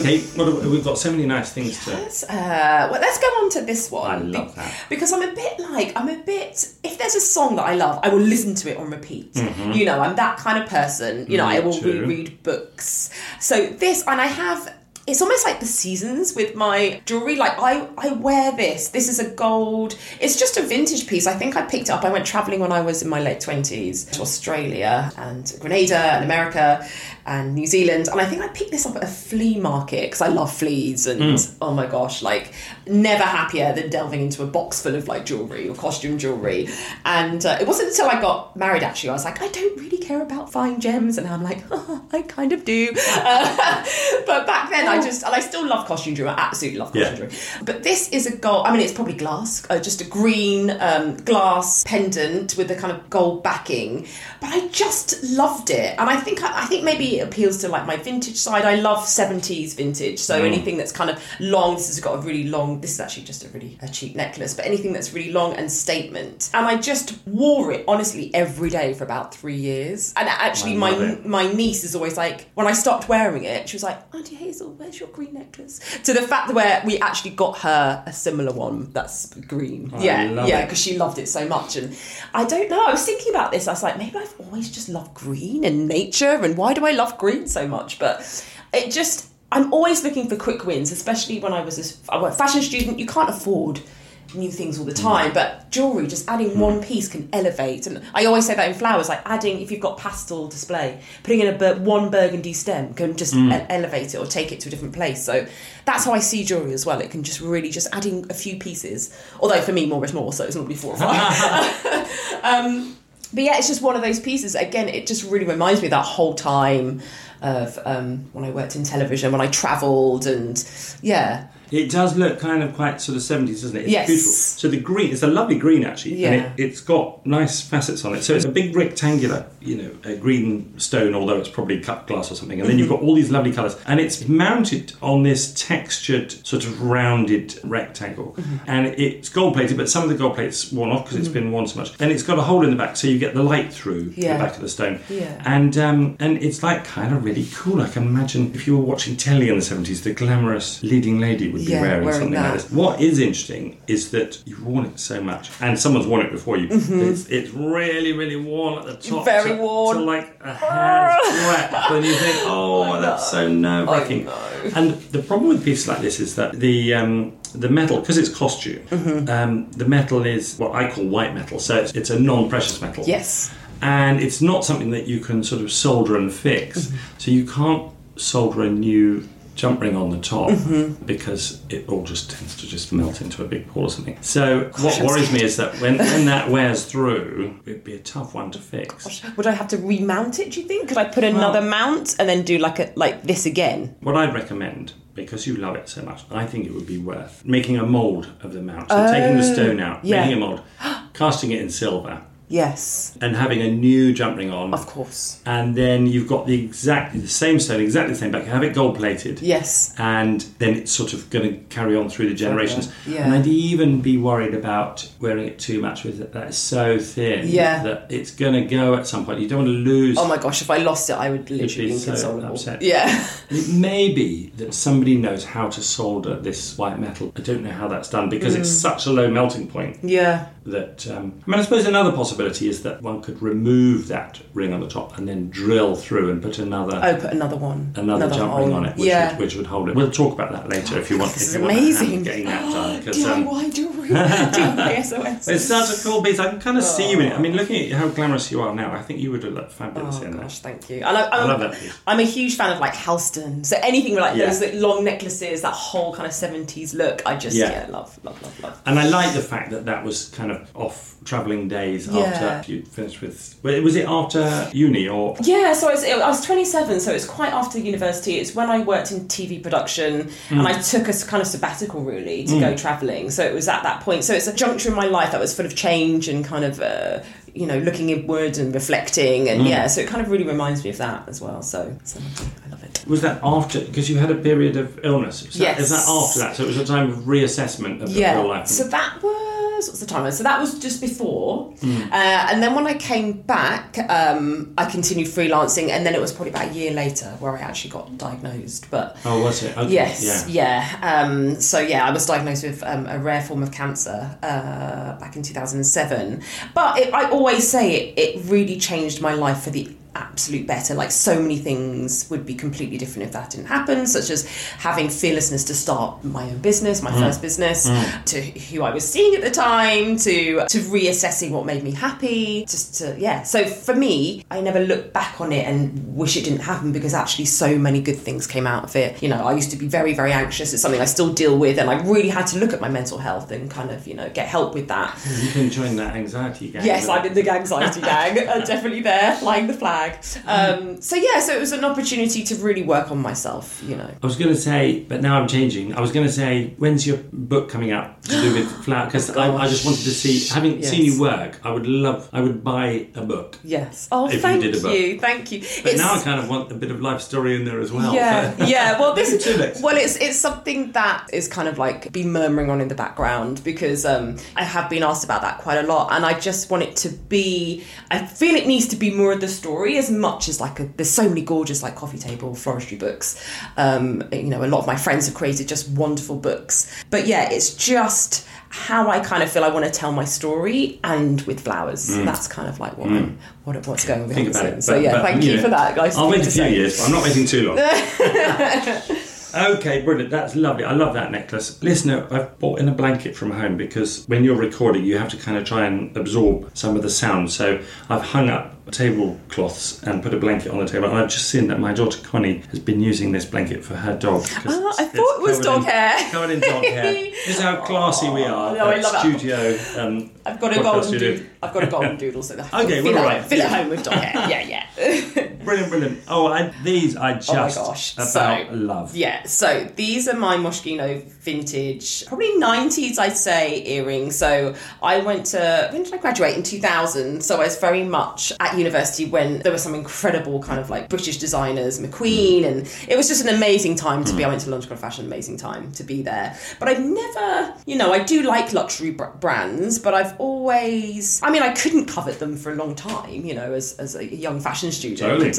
Okay, well, we've got so many nice things to. Let's, uh, well, let's go on to this one. I love that. Because I'm a bit like, I'm a bit, if there's a song that I love, I will listen to it on repeat. You know, I'm that kind of person. You know, I Mm-hmm. Will too. reread books. So this, and I have. It's almost like the seasons with my jewelry. Like I, I wear this. This is a gold. It's just a vintage piece. I think I picked it up. I went traveling when I was in my late twenties to Australia and Grenada and America and New Zealand. And I think I picked this up at a flea market because I love fleas. And oh my gosh, like never happier than delving into a box full of like jewelry or costume jewelry. And uh, it wasn't until I got married actually I was like, I don't really care about fine gems. And I'm like, oh, I kind of do. Uh, but back then I just, and I still love costume jewelry. I absolutely love costume Yeah. jewelry. But this is a gold, I mean, it's probably glass, uh, just a green um, glass pendant with a kind of gold backing. But I just loved it. And I think, I, I think maybe it appeals to like my vintage side. I love 70s vintage. So anything that's kind of long, this has got a really long, this is actually just a really a cheap necklace, but anything that's really long and statement. And I just wore it honestly every day for about three years. And actually, my it. my niece is always like, when I stopped wearing it, she was like, Auntie Hazel, where's your green necklace? To the fact where we actually got her a similar one that's green. Yeah, yeah, because she loved it so much. And I don't know, I was thinking about this. I was like, maybe I've always just loved green and nature, and why do I love green so much? But it just, I'm always looking for quick wins, especially when I was a I was a fashion student. You can't afford new things all the time, but jewelry, just adding one piece can elevate. And I always say that in flowers, like adding if you've got pastel display, putting in a bur- one burgundy stem can just e- elevate it or take it to a different place. So that's how I see jewelry as well. It can just really just adding a few pieces. Although for me, more is more, so it's normally four or five. um, but yeah, it's just one of those pieces. Again, it just really reminds me that whole time of um, when I worked in television, when I travelled, and yeah, It does look kind of quite sort of 70s, doesn't it? It's Yes. beautiful. So the green, it's a lovely green actually. Yeah. And it, it's got nice facets on it. So it's a big rectangular, you know, a green stone, although it's probably cut glass or something. And then you've mm-hmm. got all these lovely colours. And it's mounted on this textured, sort of rounded rectangle. Mm-hmm. And it's gold plated, but some of the gold plate's worn off because it's mm-hmm. been worn so much. And it's got a hole in the back so you get the light through Yeah. the back of the stone. Yeah. And um, and it's like kind of really cool. I can imagine if you were watching telly in the 70s, the glamorous leading lady would be Yeah, wearing, wearing something that. like this. What is interesting is that you've worn it so much, and someone's worn it before you. It's, it's really, really worn at the top. Mm-hmm. Very to, worn. To like a hair's breadth, and you think, oh, that's so nerve wracking. And the problem with pieces like this is that the um, the metal, because it's costume, Mm-hmm. um, the metal is what I call white metal. So it's, it's a non-precious metal yes, and it's not something that you can sort of solder and fix. Mm-hmm. So you can't solder a new jump ring on the top Mm-hmm. because it all just tends to just melt into a big pool or something. So what I'm worries me is that when, when that wears through, it'd be a tough one to fix. would I have to remount it? Do you think? Could I put another mount and then do like a like this again? What I'd recommend, because you love it so much, I think it would be worth making a mould of the mount. So taking the stone out, yeah. making a mould, casting it in silver, Yes, and having a new jump ring on. of course. and then you've got the exactly the same stone, exactly the same back. You have it gold plated, Yes, and then it's sort of going to carry on through the generations. Yeah. And I'd even be worried about wearing it too much with it. That is so thin Yeah. that it's going to go at some point. You don't want to lose. Oh my gosh, if I lost it, I would literally be so upset. Yeah. It may be that somebody knows how to solder this white metal. I don't know how that's done because it's Mm. such a low melting point Yeah. That. Um, I mean, I suppose another possibility is that one could remove that ring on the top and then drill through and put another Oh, put another one. another, jump hole. ring on it, which, yeah. would, which would hold it. We'll talk about that later if you want. This if is want amazing. getting that done, um, DIY jewelry. DIY SOS. it's such a cool piece. I can kind of see you in it. I mean, looking at how glamorous you are now, I think you would have looked fabulous Oh in gosh, thank you. I, I I'm, love that piece. I'm a huge fan of like Halston. So anything with like Yeah. those like, long necklaces, that whole kind of 70s look, I just Yeah. yeah, love, love, love, love. And I like the fact that that was kind of off travelling days Yeah. after you finished with. Was it after uni or? Yeah, so I was, I was 27, so it's quite after university. It's when I worked in TV production Mm. and I took a kind of sabbatical really to go travelling. So it was at that point. So it's a juncture in my life that was full of change and kind of, uh, you know, looking inward and reflecting. Mm. And yeah, so it kind of really reminds me of that as well. So, so I love it. Was that after? Because you had a period of illness. That, Yes. Is that after that? So it was a time of reassessment of your Yeah, life. so that was years. What's the time? So that was just before. Mm. Uh, and then when I came back, um, I continued freelancing, and then it was probably about a year later where I actually got diagnosed. But Oh, was it? Okay. Yes, Yeah. yeah. Um, so yeah, I was diagnosed with um, a rare form of cancer uh, back in 2007. But it, I always say it, it really changed my life for the absolute better. Like so many things would be completely different if that didn't happen, such as having fearlessness to start my own business, my mm. first business, mm. to who I was seeing at the time, to to reassessing what made me happy. Just to yeah. So for me, I never look back on it and wish it didn't happen because actually so many good things came out of it. You know, I used to be very very anxious. It's something I still deal with, and I really had to look at my mental health and kind of you know get help with that. You can join that anxiety gang. Yes, I'm in the anxiety gang. I'm definitely there, flying the flag. Um, so yeah, so it was an opportunity to really work on myself. You know. I was going to say, but now I'm changing. I was going to say, when's your book coming out to do with flower? Because I, I just wanted to see, having Yes. seen you work, I would love, I would buy a book. Yes. Oh, If you thank did a book. you, thank you. But now I kind of want a bit of life story in there as well. Yeah, yeah. Well, this is well, it's it's something that is kind of like been murmuring on in the background because um, I have been asked about that quite a lot, and I just want it to be. I feel it needs to be more of the story as much as like a, there's so many gorgeous like coffee table floristry books. Um, you know, a lot of my friends have created just wonderful books, but yeah, it's just how I kind of feel I want to tell my story and with flowers. That's kind of like what I'm, what what's going on Mm. Think about the it. scenes. So But- yeah, but, thank you know, for that, guys. I'll wait a few years, but I'm not waiting too long. okay, brilliant. That's lovely. I love that necklace. Listener, I've bought in a blanket from home because when you're recording, you have to kind of try and absorb some of the sound. So I've hung up tablecloths and put a blanket on the table. And I've just seen that my daughter Connie has been using this blanket for her dog. Ah, I thought it was dog in- hair. Covered in dog hair. This is how classy we are. Oh, no, I at love. Studio. Um, I've got a golden studio. doodle. I've got a golden doodle, so that Okay, fill, well, right. fill it home with dog hair. Yeah, yeah. Brilliant, brilliant. Oh, I, these I just Oh my gosh. about So- love. Yeah, so these are my Moschino vintage, probably 90s, I'd say, earrings. So I went to, when did I graduate? In 2000. So I was very much at university when there were some incredible kind of like British designers, McQueen, and it was just an amazing time to be. I went to London School of Fashion, amazing time to be there. But I've never, you know, I do like luxury br- brands, but I've always, I mean, I couldn't covet them for a long time, you know, as, as a young fashion student. Totally.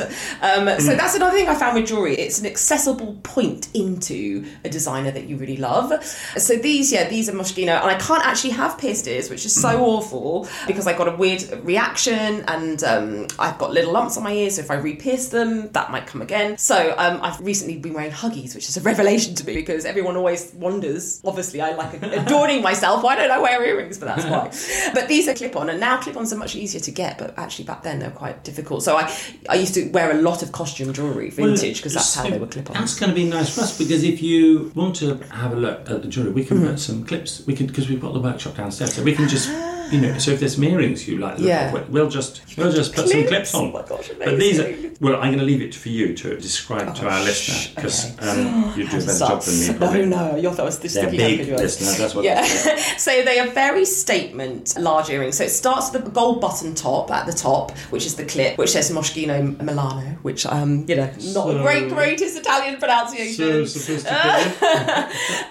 Um, So that's another thing I found with jewelry. It's an accessible point into a designer that you really love. So these, yeah, these are Moschino, and I can't actually have pierced ears, which is so awful because I got a weird reaction, and um, I've got little lumps on my ears. So if I re-pierce them, that might come again. So um, I've recently been wearing huggies, which is a revelation to me because everyone always wonders. Obviously, I like adorning myself. Why don't I wear earrings? But that's why. But these are clip-on, and now clip-ons are much easier to get. But actually, back then they're quite difficult. So I, I used to wear a lot of costume jewelry, vintage, because that's how they were clip-ons. That's going to be nice for us because if you want to have a look at the jewellery, we can Mm-hmm. put some clips. We can because we've got the workshop downstairs, so we can just. You know, so if there's some earrings you like, look Yeah. of, we'll just we'll just put some Clips? on. Oh my gosh, but these are well, I'm going to leave it for you to describe to our Oh, listener because okay. um, you do a better job than me. No, Probably. no, you thought I was the They're big listener. That's what. Yeah, so they are very statement large earrings. So it starts with a gold button top at the top, which is the clip, which says Moschino Milano, which um, you know, not So- a great greatest Italian pronunciation. So sophisticated.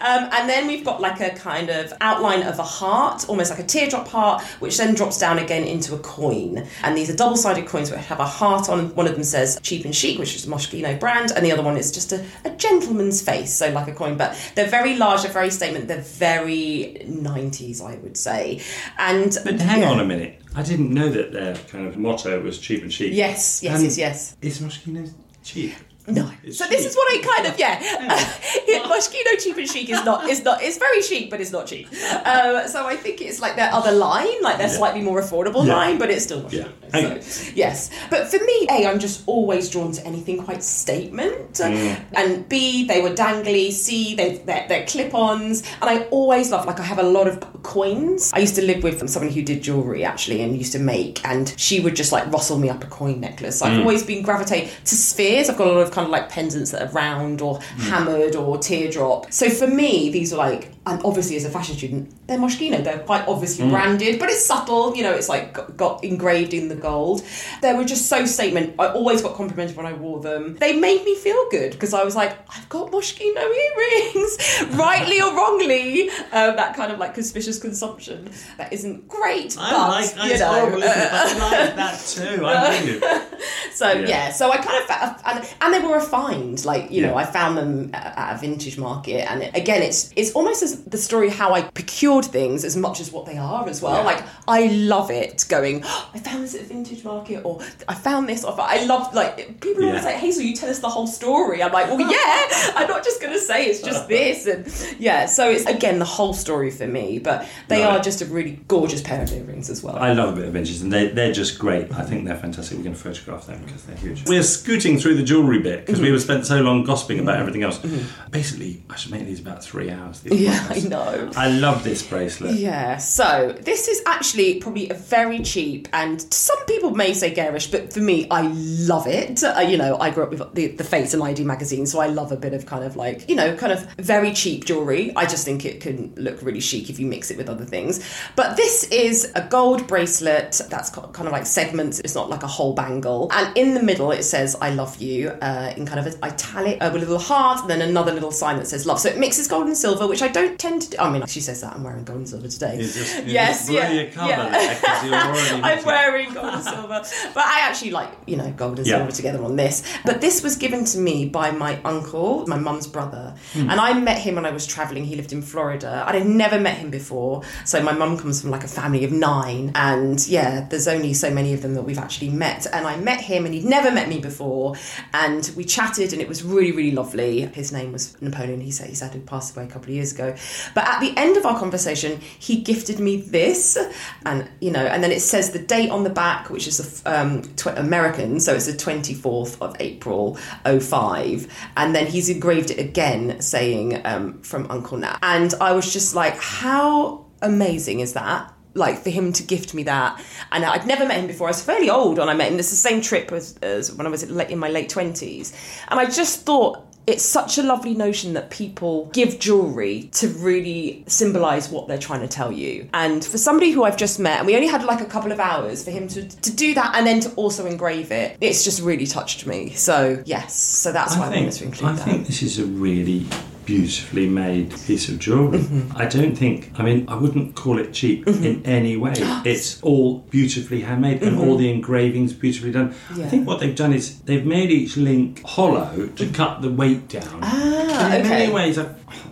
Um, and then we've got like a kind of outline of a heart, almost like a teardrop heart, which then drops down again into a coin. And these are double sided coins which have a heart on. One of them says cheap and chic, which is a Moschino brand, and the other one is just a, a gentleman's face, so like a coin. But they're very large, they're very statement, they're very 90s, I would say. And but hang yeah. on a minute. I didn't know that their kind of motto was cheap and chic. Yes, yes, And yes, yes. Is Moschino cheap? No. It's so this is what I kind of yeah. Moschino cheap and chic is not is not it's very chic, but it's not cheap. Um, so I think it's like their other line, like their Yeah. slightly more affordable Yeah. line, but it's still Moschino. Yeah. So, yes, but for me, a I'm just always drawn to anything quite statement, Mm. and b they were dangly. C they they're, they're clip-ons, and I always love like I have a lot of coins. I used to live with someone who did jewelry actually, and used to make, and she would just like rustle me up a coin necklace. So I've always been gravitate to spheres. I've got a lot of kind of like pendants that are round or hammered or teardrop. So for me, these are like and obviously as a fashion student, they're Moschino. They're quite obviously branded, but it's subtle. You know, it's like got, got engraved in the gold. They were just so statement. I always got complimented when I wore them. They made me feel good because I was like, I've got Moschino earrings, rightly or wrongly. Um, that kind of like conspicuous consumption that isn't great, I but like you it's know. I like that too. I do. So Yeah. yeah. so I kind of and, and they were refined. Like you know, I found them at at a vintage market, and again, it's it's almost as the story how I procured things as much as what they are as well. Yeah. Like I love it going. "Oh, I found this at a vintage market, or I found this. Or I love like people always Yeah. say, Hazel, you tell us the whole story. I'm like, well, yeah. I'm not just gonna say it's just this, and yeah. So it's again the whole story for me, but they Right. are just a really gorgeous pair of earrings as well. I love a bit of vintage, and they, they're just great. I think they're fantastic. We're going to photograph them because they're huge. We're scooting through the jewellery bit because we mm-hmm. were spent so long gossiping about mm-hmm. everything else. Mm-hmm. Basically, I should make these about three hours. These yeah, I know. I love this bracelet. Yeah, so this is actually probably a very cheap, and some people may say garish, but for me, I love it. Uh, you know, I grew up with the, the Face and ID magazine, so I love a bit of kind of like, you know, kind of very cheap jewellery. I just think it can look really chic if you mix it with other things. But this is a gold bracelet that's got kind of like segments, it's not like a whole bangle. And in the middle, it says, I love you, uh, in kind of an italic, uh, with a little heart, and then another little sign that says love. So it mixes gold and silver, which I don't tend to do. I mean, she says that I'm wearing gold and silver today. You yes, yeah, yeah. there 'cause you're already I'm wearing gold and silver, but I actually like you know gold and Yeah. silver together on this. But this was given to me by my uncle, my mum's brother, Hmm. and I met him when I was traveling. He lived in Florida. I'd never met him before, so my mum comes from like a family of nine, and yeah, there's only so many of them that we've actually met. And I met him, and he'd never met me before, and we chatted, and it was really really lovely. His name was Napoleon. He said he said he passed away a couple of years ago, but at the end of our conversation, he gifted me this, and you know, and then it says the date on the back, which is um, tw- American, so it's the 24th of April 05, and then he's engraved it again, saying um, from Uncle Nat, and I was just like, how amazing is that? Like for him to gift me that, and I'd never met him before. I was fairly old when I met him. It's the same trip as, as when I was in my late twenties, and I just thought it's such a lovely notion that people give jewelry to really symbolize what they're trying to tell you. And for somebody who I've just met, and we only had like a couple of hours for him to, to do that and then to also engrave it, it's just really touched me. So, yes, so that's why I, wanted to include I that. think this is a really beautifully made piece of jewelry. Mm-hmm. I don't think, I mean, I wouldn't call it cheap in any way. It's all beautifully handmade and all the engravings beautifully done. Mm-hmm. Yeah. I think what they've done is they've made each link hollow to cut the weight down. Ah, in okay. many ways, I,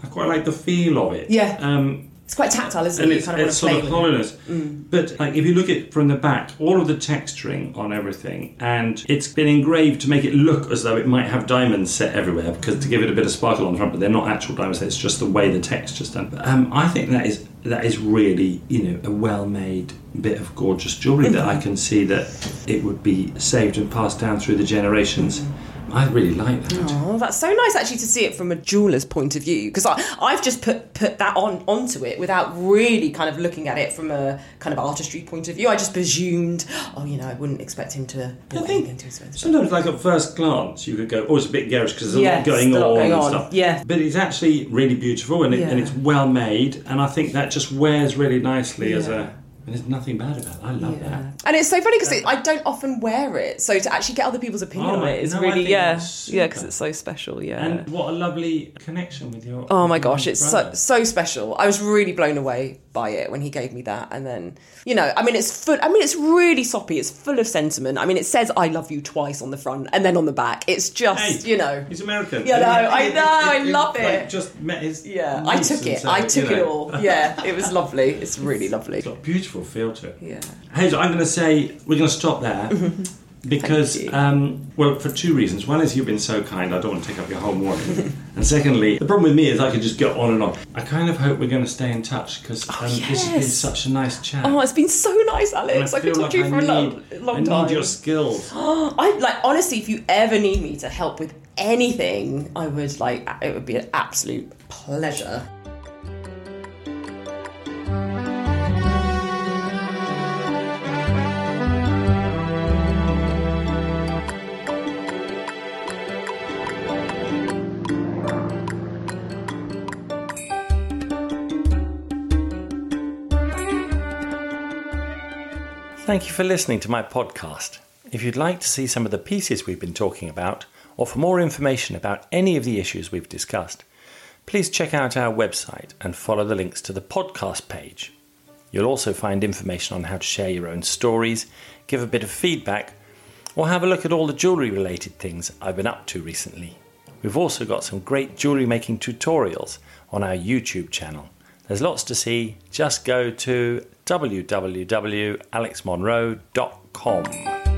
I quite like the feel of it. Yeah. Um, It's quite tactile, isn't and it? It's, kind of it's sort of play with it. hollowness. Mm. But like if you look at from the back, all of the texturing on everything, and it's been engraved to make it look as though it might have diamonds set everywhere, because to give it a bit of sparkle on the front, but they're not actual diamonds. It's just the way the texture's done. But, um, I think that is that is really you know a well-made bit of gorgeous jewelry mm-hmm. that I can see that it would be saved and passed down through the generations. Mm. I really like that. Oh, that's so nice actually to see it from a jeweler's point of view because I've just put put that on onto it without really kind of looking at it from a kind of artistry point of view. I just presumed, oh, you know, I wouldn't expect him to I bought think anything too. Sometimes, like at first glance, you could go, "Oh, it's a bit garish because there's a lot going there's a lot on going and on, stuff." yeah. but it's actually really beautiful and, it, and it's well made, and I think that just wears really nicely as a. And there's nothing bad about it. I love Yeah. that. And it's so funny because I don't often wear it, so to actually get other people's opinion Oh on it is no, really yeah, yeah, because it's so special. Yeah. And what a lovely connection with your. Oh my gosh, it's so, so special. I was really blown away by it when he gave me that. And then, you know, I mean, it's full, I mean, it's really soppy. It's full of sentiment. I mean, it says, I love you twice on the front and then on the back. It's just, Hey, you know. He's American. Yeah, no, I know, I It- love like, it. just met his. Yeah, I took it. said, I you took it all. Yeah, it was lovely. It's really lovely. It's got a beautiful feel to it. Yeah. Hazel, I'm going to say we're going to stop there mm-hmm. Because, um, well, for two reasons. One is you've been so kind, I don't want to take up your whole morning. and secondly, the problem with me is I could just go on and on. I kind of hope we're going to stay in touch because um, this has been such a nice chat. Oh, it's been so nice, Alex. I, could feel talk to you like for a long, need- long I time. need your skills. I like honestly, if you ever need me to help with anything, I would like it would be an absolute pleasure. Thank you for listening to my podcast. If you'd like to see some of the pieces we've been talking about, or for more information about any of the issues we've discussed, please check out our website and follow the links to the podcast page. You'll also find information on how to share your own stories, give a bit of feedback, or have a look at all the jewellery related things I've been up to recently. We've also got some great jewellery making tutorials on our YouTube channel. There's lots to see. Just go to www.alexmonroe.com.